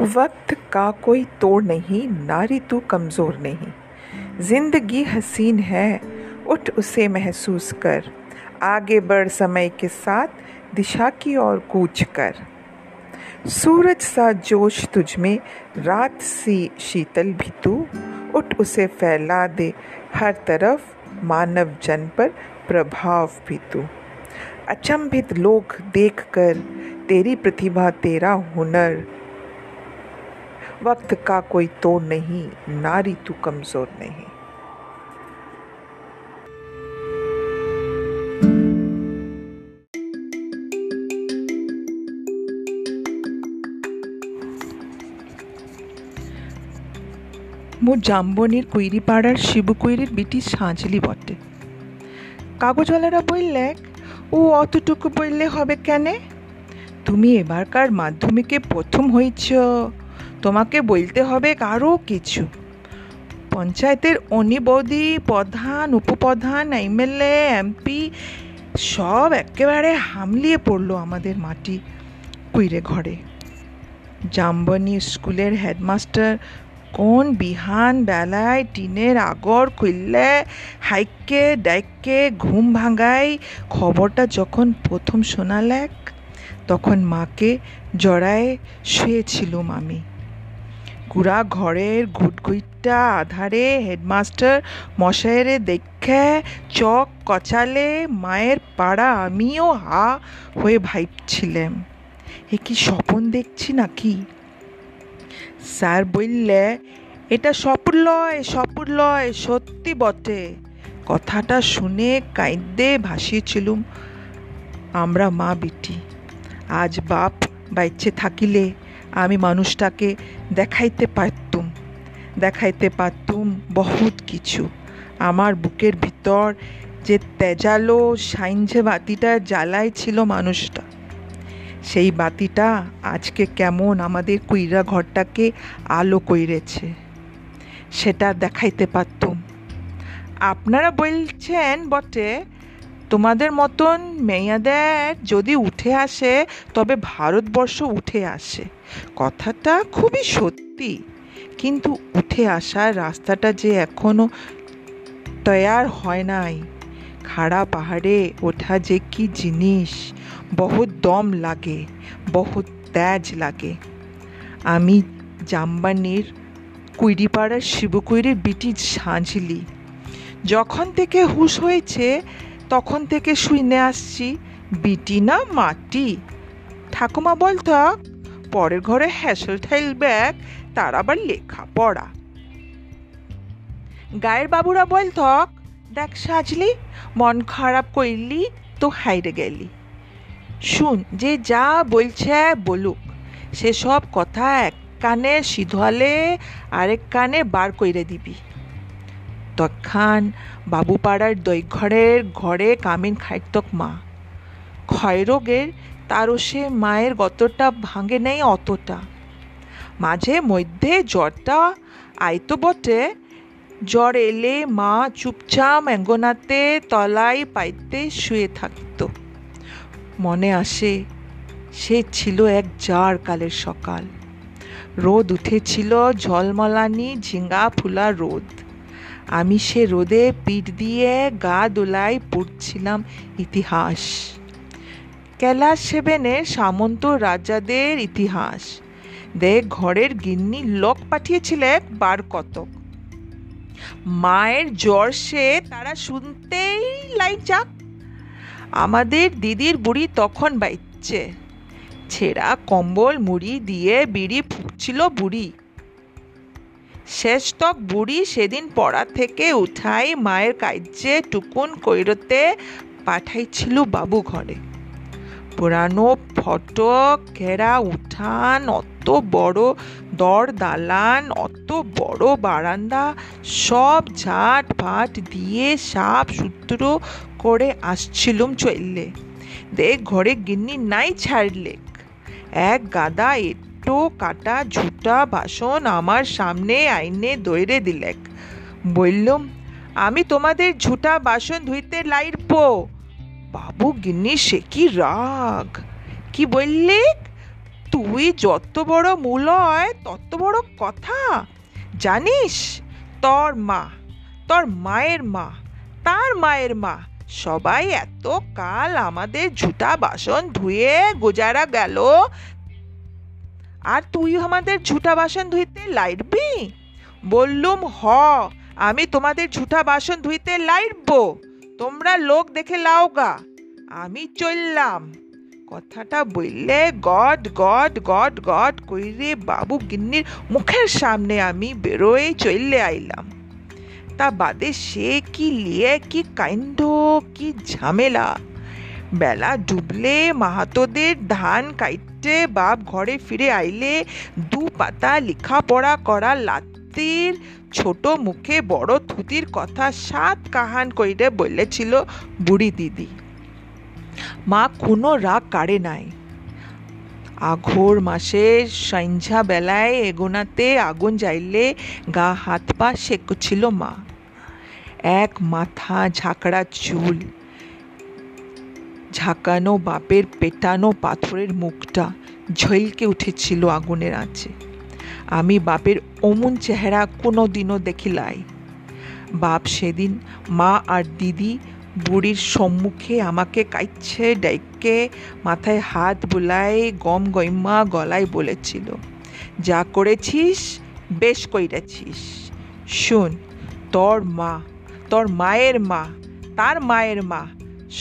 वक्त का कोई तोड़ नहीं, नारी तू कमज़ोर नहीं। ज़िंदगी हसीन है, उठ उसे महसूस कर। आगे बढ़ समय के साथ दिशा की ओर कूच कर। सूरज सा जोश तुझ में, रात सी शीतल भी तू। उठ उसे फैला दे, हर तरफ़ मानव जन पर प्रभाव भी तू। अचंभित लोग देखकर तेरी प्रतिभा, तेरा हुनर। वक्त का कोई तोड़ नहीं नारी तू कमज़ोर नहीं মোর জাম্বনির কুইরিপাড়ার শিবকুইরির বিটি সাঁঝলি বটে কাগজওয়ালারা বললে ও অতটুকু বললে হবে কেনে তুমি এবারকার মাধ্যমিকে প্রথম হয়েছ তোমাকে বলতে হবে কারও কিছু। পঞ্চায়েতের অনিবদি, প্রধান, উপপ্রধান, এমএলএ, এমপি, সব একেবারে হামলিয়ে পড়ল আমাদের মাটি কুইরে ঘরে। জাম্বনি স্কুলের হেডমাস্টার কোন বিহান বেলায় টিনের আগর খুললে, হাইকে ডাইকে ঘুম ভাঙাই খবরটা যখন প্রথম শোনালেক তখন মাকে জড়ায় শুয়েছিলুম আমি। গুড়া ঘরের ঘুটঘুইটা আধারে, হেডমাস্টার মশাইরে দেখে চক কচালে, মায়ের পাড়া আমিও হা হয়ে ভাইছিলাম এ কি স্বপন দেখছি নাকি? স্যার বললে, এটা স্বপ্ন লয় স্বপ্ন লয়, সত্যি বটে। কথাটা শুনে কাঁদতে ভাসিয়েছিলুম আমরা মা বিটি আজ বাপ বাইচ্ছে থাকিলে আমি মানুষটাকে দেখাইতে পারতুম। দেখাইতে পারতুম বহুত কিছু। আমার বুকের ভিতর যে তেজালো সাইঞ্জে বাতিটা জ্বালাই ছিল মানুষটা, সেই বাতিটা আজকে কেমন আমাদের কুইরা ঘরটাকে আলো কইরেছে, সেটা দেখাইতে পারতুম। আপনারা বলছেন বটে তোমাদের মতন মেয়াদের যদি উঠে আসে, তবে ভারতবর্ষ উঠে আসে। কথাটা খুবই সত্যি। কিন্তু উঠে আসার রাস্তাটা যে এখনও তৈয়ার হয় নাই। খাড়া পাহাড়ে ওঠা যে কি জিনিস, বহুত দম লাগে, বহুত তেজ লাগে। আমি জাম্বানির কুইরিপাড়ার শিবকুইরির বিটি সাঁঝলি। যখন থেকে হুশ হয়েছে তখন থেকে শুইনে আসছি, বিটি না মাটি। ঠাকুমা বলত, পরের ঘরে হ্যাসেল ঠাইল ব্যাগ, তার আবার লেখা পড়া। গায়ের বাবুরা বলত, দেখ সাজলি, মন খারাপ করলি তো হাইরে গেলি। শুন, যে যা বলছে বলুক সেসব কথা এক কানে সিধোয়ালে, আরেক কানে বার কইরে দিবি। তৎক্ষণ বাবুপাড়ার দৈঘরের ঘরে কামিন খাইতক মা। ক্ষয়রোগের তারও সে মায়ের গতটা ভাঙে নেই অতটা। মাঝে মধ্যে জ্বরটা আইতো বটে, জ্বর এলে মা চুপচাপ অ্যাঙ্গনাতে তলায় পাইতে শুয়ে থাকত। মনে আসে, সে ছিল এক জার কালের সকাল। রোদ উঠেছিল ঝলমলানি ঝিঙ্গা ফুলা রোদ। আমি সে রোদে পিঠ দিয়ে গা দোলায় পড়ছিলাম ইতিহাস। ক্যালাস সেভেনের সামন্ত রাজাদের ইতিহাস। দে ঘরের গিন্নি লোক পাঠিয়েছিলে বার কতক। মায়ের জ্বর সে তারা শুনতেই লাইট যাক। আমাদের দিদির বুড়ি তখন বাইচ্ছে ছেঁড়া কম্বল মুড়ি দিয়ে বিড়ি ফুকছিল বুড়ি। শেষ তক বুড়ি সেদিন পড়া থেকে উঠাই মায়ের কাজ্যে টুকুন কৈরতে পাঠাইছিল বাবু ঘরে। পুরানো ফটক, ঘেরা উঠান, অত বড় দর দালান, অত বড় বারান্দা, সব ঝাট ফাট দিয়ে সাপ সূত্র করে আসছিলুম চললে দেখ, ঘরে গিন্নি নাই ছাড়লে এক গাদা এটো কাটা ঝুটা বাসন আমার সামনে আইনে দৈরে দিলেক। বললুম আমি তোমাদের ঝুটা বাসন ধুইতে লাইরবো। বাবু গিন্নি, সে কি রাগ? কি বললে তুই যত বড় মূলয়, তত বড় কথা। জানিস, তোর মা, তোর মায়ের মা, তার মায়ের মা, সবাই এত কাল আমাদের ঝুটা বাসন ধুয়ে গুজারা গেল আর তুই আমাদের ঝুটা বাসন ধুইতে লাইটবি? বললুম, হ, আমি তোমাদের ঝুটা বাসন ধুইতে লাইটব। তোমরা লোক দেখে লাওগা। আমি চললাম। কথাটা বললে গড গড গড গড কইরে বাবু গিন্নির মুখের সামনে আমি বেরোয় চললে আইলাম। তা বাদে সে কি লিয়ে, কি কাইন্ড কি ঝামেলা? বেলা ডুবলে মাহাতোদের ধান কাইটে বাপ ঘরে ফিরে আইলে দু পাতা লেখাপড়া করা লাত্তির। ছোট মুখে বড় থুতির কথা সাত কাহান কইরে বলেছিল বুড়ি দিদি। মা কোনো রাগ কাড়ে নাই। আঘোর মাসের সন্ধ্যা বেলায় এগোনাতে আগুন যাইলে গা হাত পা সেকছিল মা। এক মাথা ঝাঁকড়া চুল। ঝাঁকানো বাপের পেটানো পাথরের মুখটা ঝলকে উঠেছিল আগুনের আঁচে। আমি বাপের অমন চেহারা কোনো দিনও দেখিলাই বাপ সেদিন মা আর দিদি বুড়ির সম্মুখে আমাকে কাইচ্ছে ডাইকে মাথায় হাত বুলাই, গম গইমা গলায় বলেছিল, যা করেছিস, বেশ কইরেছিস। শুন, তোর মা, তোর মায়ের মা, তার মায়ের মা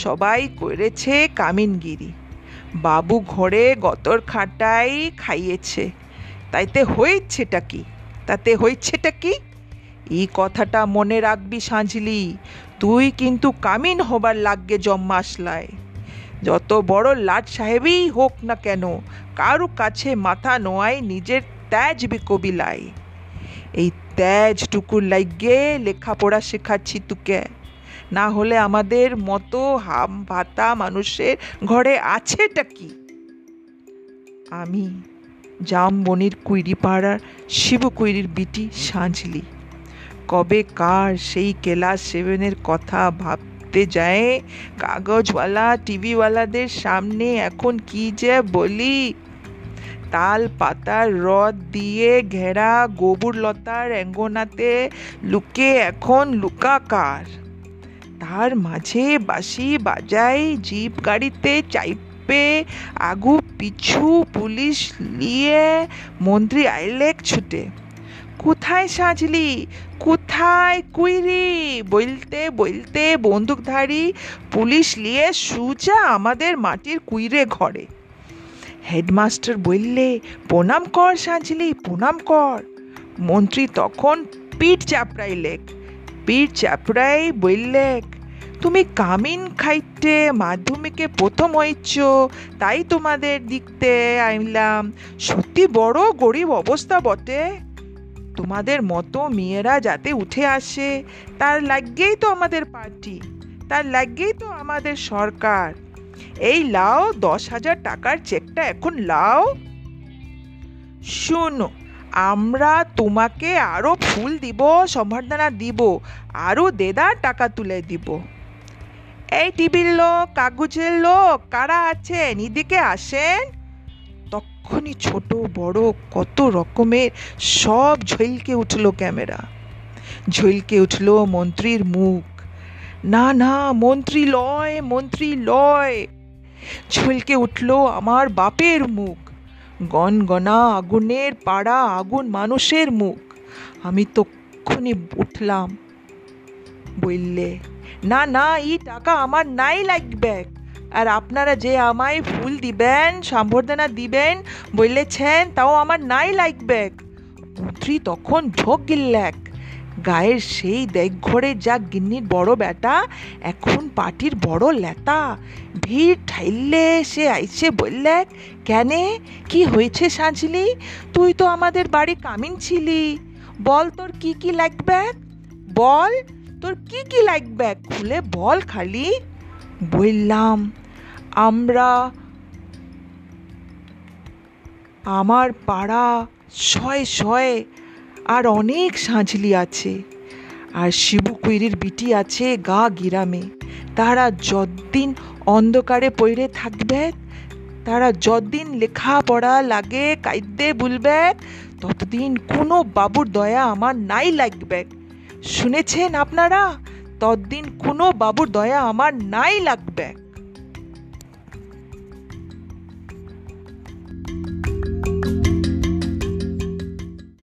সবাই করেছে কামিনগিরি। বাবু ঘরে গতর খাটাই খাইয়েছে। তাইতে হয়েছেটা কি? তাতে হয়েছেটা কি? এই কথাটা মনে রাখবি সাঁঝলি তুই কিন্তু কামিন হবার লাগবে জম্মাসলায় যত বড় লাট সাহেবই হোক না কেন, কারু কাছে মাথা নোয়াই নিজের ত্যাজ বিকবিলায় এই ত্যাজটুকুর লাইগে লেখাপড়া শেখাচ্ছি তুকে। না হলে আমাদের মতো হাম ভাতা মানুষের ঘরে আছেটা কি? আমি জামবনির কুইরি পাড়ার শিব কুইরির বিটি সাঁঝলি। কবে কার সেই ক্লাস সেভেনের কথা ভাবতে যায়? কাগজওয়ালা, টিভিওয়ালাদের সামনে এখন কি যে বলি? তাল পাতার রদ দিয়ে ঘেরা গোবর লতার অ্যাঙ্গনাতে লুকে এখন লুকাকার তার মাঝে বাঁশি বাজাই জিপ গাড়িতে চাইপে, আগু পিছু পুলিশ নিয়ে মন্ত্রী আইলেক ছুটে। কোথায় সাজলি? কোথায় কুইরি? বলতে বলতে বন্দুকধারী পুলিশ নিয়ে সুজা আমাদের মাটির কুইরে ঘরে। হেডমাস্টার বললে প্রণাম কর সাজলি, প্রণাম কর। মন্ত্রী তখন পিঠ চাপড়াইলেক পিঠ চাপড়াই বললেক তুমি কামিন খাইতে, মাধ্যমিকে প্রথম হইছ, তাই তোমাদের দিকতে আইলাম। সত্যি বড় গরিব অবস্থা বটে। তোমাদের মতো মেয়েরা যাতে উঠে আসে, তার লাগেই তো আমাদের পার্টি, তার লাগেই তো আমাদের সরকার। এই লাও দশ হাজার টাকার চেকটা এখন লাও। শুনো, আমরা তোমাকে আরও ফুল দিব, সম্বর্ধনা দিব আরও দেদার টাকা তুলে দিব। এই টিভির লোক, কাগজের লোক, কারা আছেন? এদিকে আসেন। তখনই ছোট, বড়, কত রকমের, সব ঝলকে উঠল ক্যামেরা। ঝলকে উঠল মন্ত্রীর মুখ। না না, মন্ত্রী লয় মন্ত্রী লয়। ঝলকে উঠল আমার বাপের মুখ। গনগনা আগুনের পাড়া, আগুন মানুষের মুখ। আমি তক্ষুনি উঠলাম বললে না না, এই টাকা আমার নাই লাগবে। আর আপনারা যে আমায় ফুল দিবেন, সম্বর্ধনা দিবেন বললেছেন তাও আমার নাই লাগবে। মন্ত্রী তখন ঝোঁক গিল্লেক। গায়ের সেই দেখ ঘরে যা গিন্নির বড় বেটা এখন পাটির বড় লেতা। ভিড় ঠাইলে সে আইসে বললে কেনে, কি হয়েছে সাজলি তুই তো আমাদের বাড়ি কামিন ছিলি। বল তোর কি কি লাগবে? বল তোর কি কি লাগবে? খুলে বল খালি। বললাম, আমরা আমার পাড়া শয়ে শয়ে আর অনেক সাঁঝলি আছে। আর শিবু কুইরির বিটি আছে গা গিরামে। তারা যদ্দিন অন্ধকারে পইরে থাকবে, তারা যতদিন লেখাপড়া লাগে, কাইদ্যে বলবে ততদিন কোনো বাবুর দয়া আমার নাই লাগবে। শুনেছেন আপনারা? তদ্দিন কোনো বাবুর দয়া আমার নাই লাগবে।